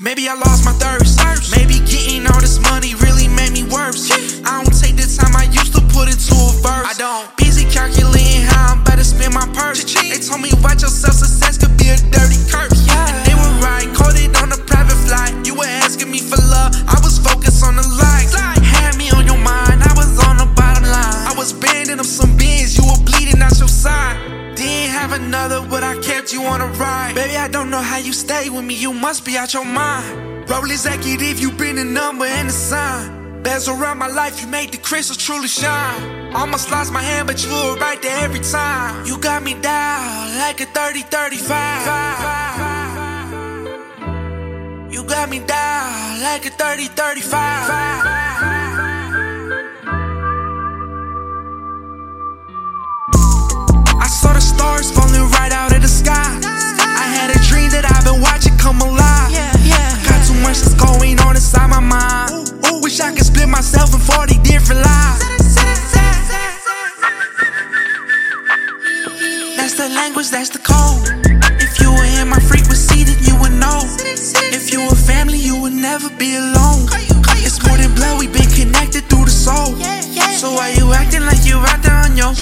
Maybe I lost my thirst. Maybe getting all this money really made me worse. I don't take the time I used to put into a verse. I don't. Busy calculating how I'm about to spend my purse. They told me watch yourself, success could be a dirty curse. And they were right, coded on a private flight. You were asking me for love, I was focused on the likes. Had me on your mind, I was on the bottom line. I was banding up some bins, you were bleeding out your side. Didn't have another, but I kept you on a ride. Baby, I don't know how you stay with me, you must be out your mind. Roll executive, you been a number and a sign. Bells around my life, you made the crystal truly shine. Almost lost my hand, but you were right there every time. You got me down like a 30 35. You got me down like a 30 35. The language, that's the code. If you were in my frequency, then you would know. If you were family, you would never be alone. It's more than blood, we've been connected through the soul. So why you acting like you out there on your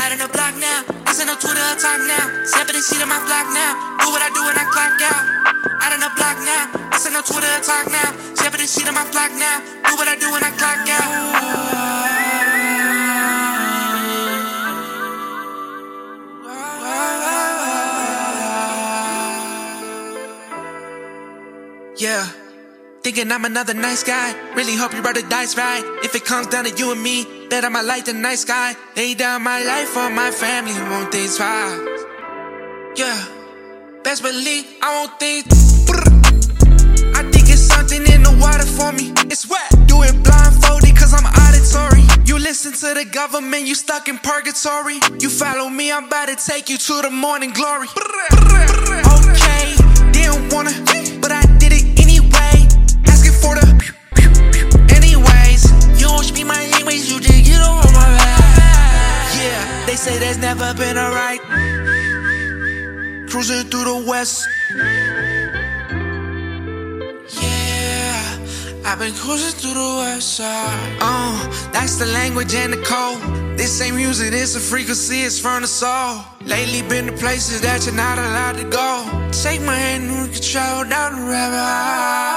Out on the block now, listen on Twitter or now. Stepping the of my block now. Do what I do when I clock out. Out on the block now, listen on Twitter or talk now. Stepping the seat of my block now. Do what I do when I clock out. Yeah. Thinking I'm another nice guy. Really hope you roll the dice right. If it comes down to you and me, bet I'm like the nice guy. Lay down my life for my family, won't they? Yeah. Best believe I won't think. I something in the water for me. It's wet. Do it blindfolded cause I'm auditory. You listen to the government, you stuck in purgatory. You follow me, I'm about to take you to the morning glory. Okay, didn't wanna, but I did it anyway. Asking for the anyways. You don't speak my language, you just get over my back. Yeah, they say there's never been a right. Cruising through the west. I've been cruising through the west side. Uh, that's the language and the code. This ain't music, it's a frequency, it's from the soul. Lately been to places that you're not allowed to go. Take my hand and we can travel down the rabbit hole.